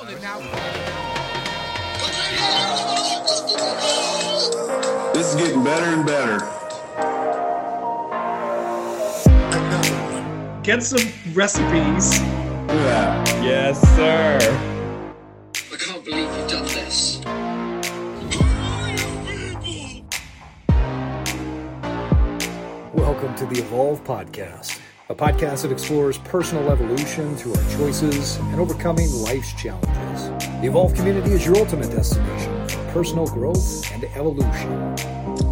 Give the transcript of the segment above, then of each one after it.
rolling now. This is getting better and better. Get some recipes. Look at that. Yes, sir. I can't believe you've done this. Welcome to the Evolve Podcast, a podcast that explores personal evolution through our choices and overcoming life's challenges. The Evolve community is your ultimate destination for personal growth and evolution.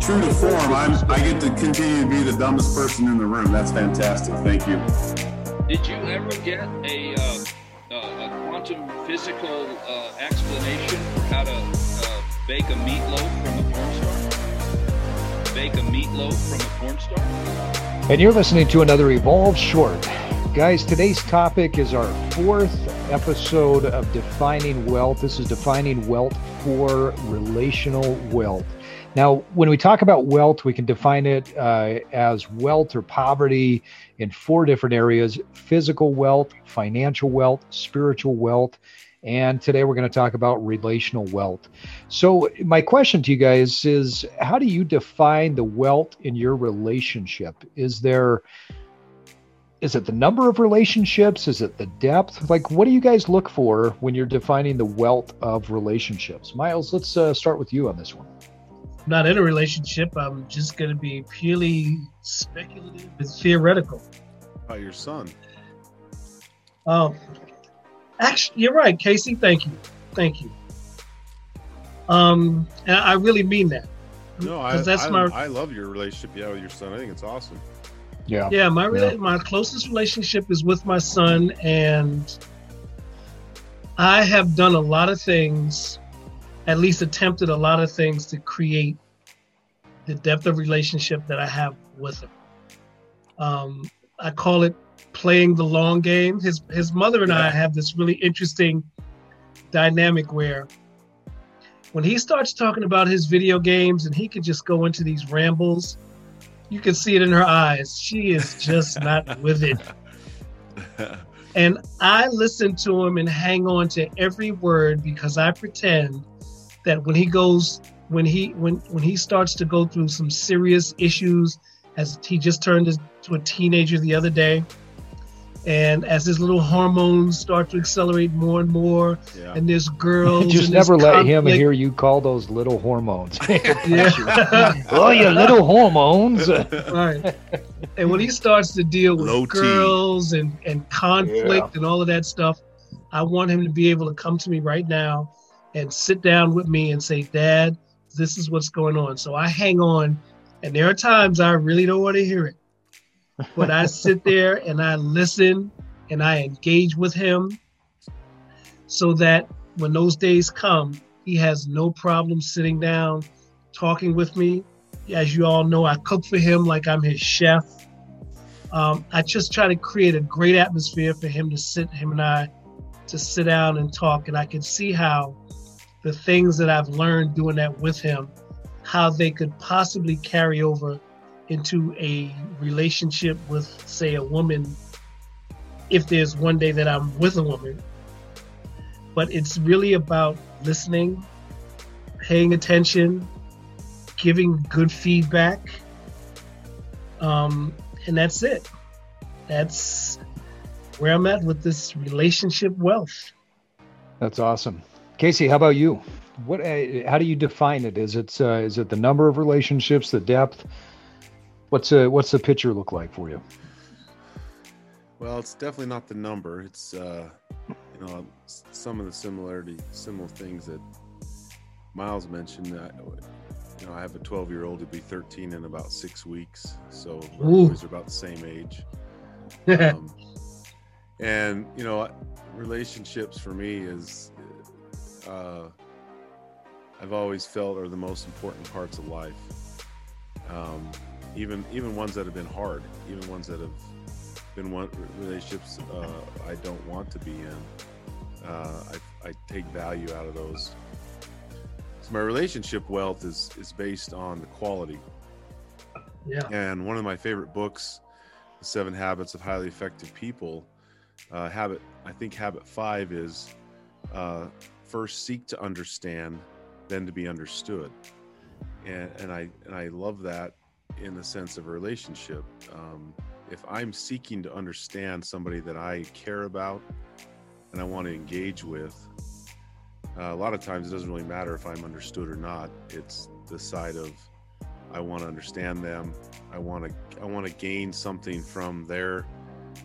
True to form, I'm, I get to continue to be the dumbest person in the room. That's fantastic. Thank you. Did you ever get a, uh, uh, a quantum physical uh, explanation for how to uh, bake a meatloaf from a porn star? Bake a meatloaf from a star? And you're listening to another Evolve Short. Guys, today's topic is our fourth episode of Defining Wealth. This is Defining Wealth for Relational Wealth. Now, when we talk about wealth, we can define it uh, as wealth or poverty in four different areas physical wealth, financial wealth, spiritual wealth, and today we're going to talk about relational wealth. So, my question to you guys is how do you define the wealth in your relationship? Is there is it the number of relationships? Is it the depth? Like, what do you guys look for when you're defining the wealth of relationships? Miles, let's uh, start with you on this one. not in a relationship. I'm just going to be purely speculative and theoretical. About your son. Um, actually, you're right, Casey. Thank you, thank you. Um, and I really mean that. No, I, 'Cause that's I, my- I love your relationship. Yeah, with your son. I think it's awesome. Yeah. Yeah, my Yeah. my closest relationship is with my son, and I have done a lot of things, at least attempted a lot of things to create the depth of relationship that I have with him. Um, I call it playing the long game. His his mother and I have this really interesting dynamic where when he starts talking about his video games and he could just go into these rambles you can see it in her eyes. She is just not with it. And I listen to him and hang on to every word because I pretend that when he goes, when he when when he starts to go through some serious issues, as he just turned into a teenager the other day, and as his little hormones start to accelerate more and more, yeah. and there's girls, Just never let him hear you call those little hormones. Yeah. oh, you little hormones. right. And when he starts to deal with Low T. girls and, and conflict and all of that stuff, I want him to be able to come to me right now and sit down with me and say, Dad, this is what's going on. So I hang on, and there are times I really don't want to hear it. But I sit there and I listen and I engage with him so that when those days come, he has no problem sitting down, talking with me. As you all know, I cook for him like I'm his chef. Um, I just try to create a great atmosphere for him to sit, him and I, to sit down and talk. And I can see how the things that I've learned doing that with him, how they could possibly carry over into a relationship with, say, a woman, if there's one day that I'm with a woman. But it's really about listening, paying attention, giving good feedback. Um, and that's it. That's where I'm at with this relationship wealth. That's awesome. Casey, how about you? What? Uh, how do you define it? Is it uh, is it the number of relationships, the depth? What's uh, what's the picture look like for you? Well, it's definitely not the number. It's uh, you know some of the similarity, similar things that Miles mentioned. I, you know, I have a 12 year old who'll be 13 in about six weeks, so our boys are about the same age. Um, and you know, relationships for me is uh, I've always felt are the most important parts of life. Um, even even ones that have been hard, even ones that have been one relationships uh, I don't want to be in. Uh, I, I take value out of those. So my relationship wealth is is based on the quality. yeah. And one of my favorite books, The Seven Habits of Highly Effective People, uh, habit I think habit five is uh, first seek to understand, then to be understood. And, and I and I love that in the sense of a relationship. Um, if I'm seeking to understand somebody that I care about and I want to engage with, uh, a lot of times it doesn't really matter if I'm understood or not. It's the side of I want to understand them. I want to I want to gain something from their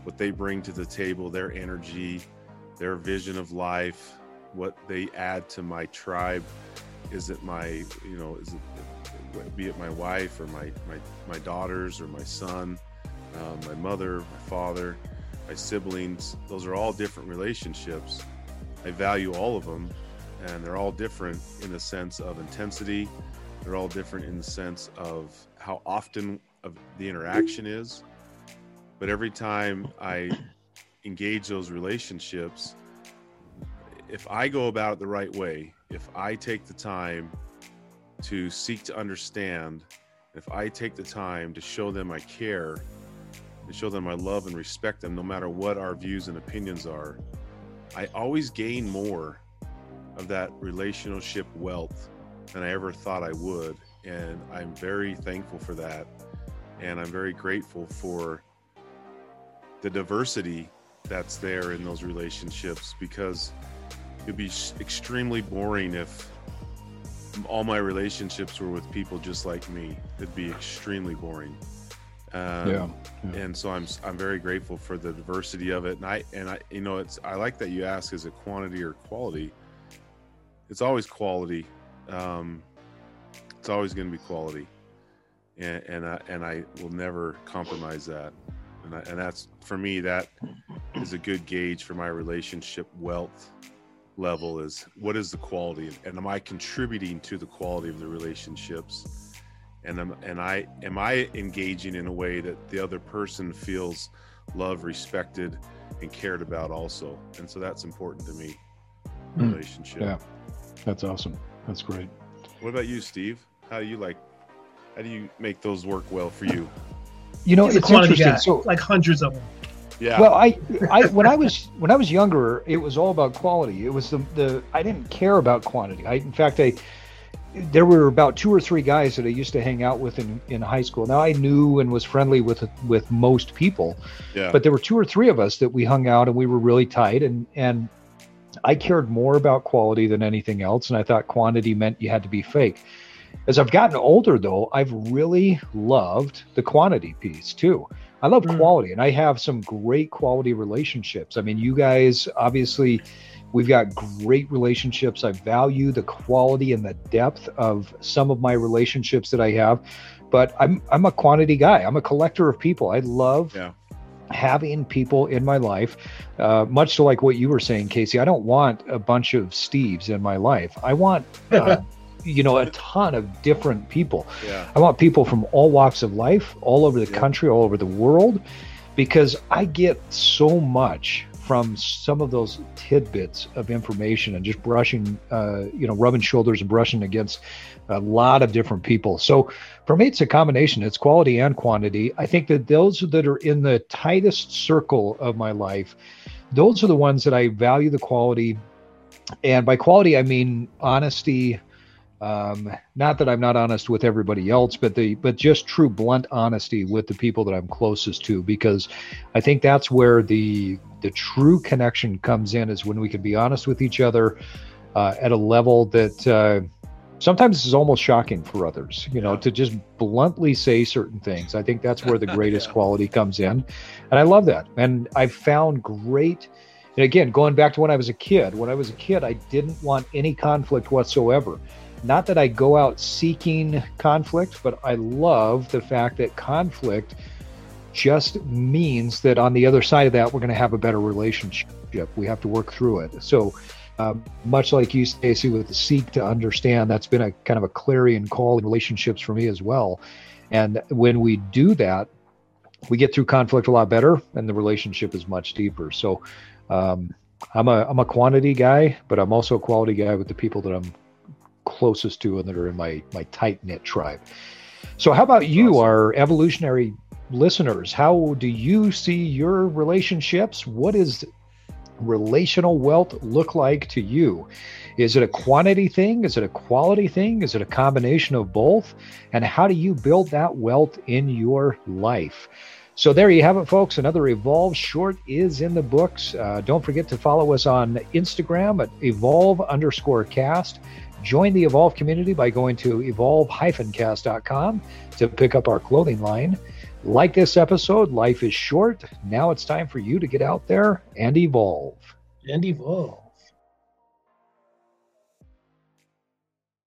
what they bring to the table, their energy, their vision of life, what they add to my tribe. Is it my you know is it be it my wife or my my my daughters or my son, um, my mother, my father, my siblings. Those are all different relationships. I value all of them, and they're all different in the sense of intensity. They're all different in the sense of how often of the interaction is. But every time I engage those relationships, if I go about it the right way, if I take the time to seek to understand, if I take the time to show them I care, to show them I love and respect them, no matter what our views and opinions are, I always gain more of that relationship wealth than I ever thought I would. And I'm very thankful for that. And I'm very grateful for the diversity that's there in those relationships because it'd be extremely boring if all my relationships were with people just like me. It'd be extremely boring. Um, yeah, yeah, And so I'm I'm very grateful for the diversity of it. And I and I you know it's I like that you ask is it quantity or quality. It's always quality. Um, it's always going to be quality, and and I, and I will never compromise that. And I, and that's for me that is a good gauge for my relationship wealth level is what is the quality and am I contributing to the quality of the relationships and am, and I am I engaging in a way that the other person feels loved, respected, and cared about also. And so that's important to me. Hmm. Relationship. Yeah, that's awesome. That's great. What about you, Steve? How do you like? How do you make those work well for you? You know, He's it's interesting. Guy, so like hundreds of them. Yeah. Well, I, I when I was when I was younger, it was all about quality. It was the the I didn't care about quantity. I in fact I there were about two or three guys that I used to hang out with in, in high school. Now I knew and was friendly with with most people, yeah. but there were two or three of us that we hung out and we were really tight. And and I cared more about quality than anything else, and I thought quantity meant you had to be fake. As I've gotten older, though, I've really loved the quantity piece too. I love mm. quality, and I have some great quality relationships. I mean, you guys obviously We've got great relationships. I value the quality and the depth of some of my relationships that I have, but I'm I'm a quantity guy. I'm a collector of people. I love yeah. having people in my life. Uh, much to like what you were saying, Casey. I don't want a bunch of Steves in my life. I want. Uh, you know a ton of different people yeah. i want people from all walks of life all over the yeah. country all over the world because i get so much from some of those tidbits of information and just brushing, uh, you know, rubbing shoulders and brushing against a lot of different people. So for me, it's a combination. It's quality and quantity. I think that those that are in the tightest circle of my life, those are the ones that I value the quality. And by quality, I mean honesty, um, not that I'm not honest with everybody else, but the but just true blunt honesty with the people that I'm closest to, because I think that's where the the true connection comes in is when we can be honest with each other uh, at a level that uh, sometimes is almost shocking for others. You know, yeah. to just bluntly say certain things. I think that's where the greatest yeah. quality comes in, and I love that. And I've found great. And again, going back to when I was a kid, when I was a kid, I didn't want any conflict whatsoever. Not that I go out seeking conflict, but I love the fact that conflict just means that on the other side of that, we're going to have a better relationship. We have to work through it. So, um, much like you, Stacy, with the seek to understand, that's been a kind of a clarion call in relationships for me as well. And when we do that, we get through conflict a lot better, and the relationship is much deeper. So, um, I'm a I'm a quantity guy, but I'm also a quality guy with the people that I'm closest to and that are in my my tight knit tribe. So, how about you, awesome. our evolutionary listeners? How do you see your relationships? What is relational wealth look like to you? Is it a quantity thing? Is it a quality thing? Is it a combination of both? And how do you build that wealth in your life? So there you have it, folks. Another Evolve short is in the books. Uh, don't forget to follow us on Instagram at evolve underscore cast. Join the Evolve community by going to evolve-cast.com to pick up our clothing line. Like this episode, life is short. Now it's time for you to get out there and evolve. And evolve.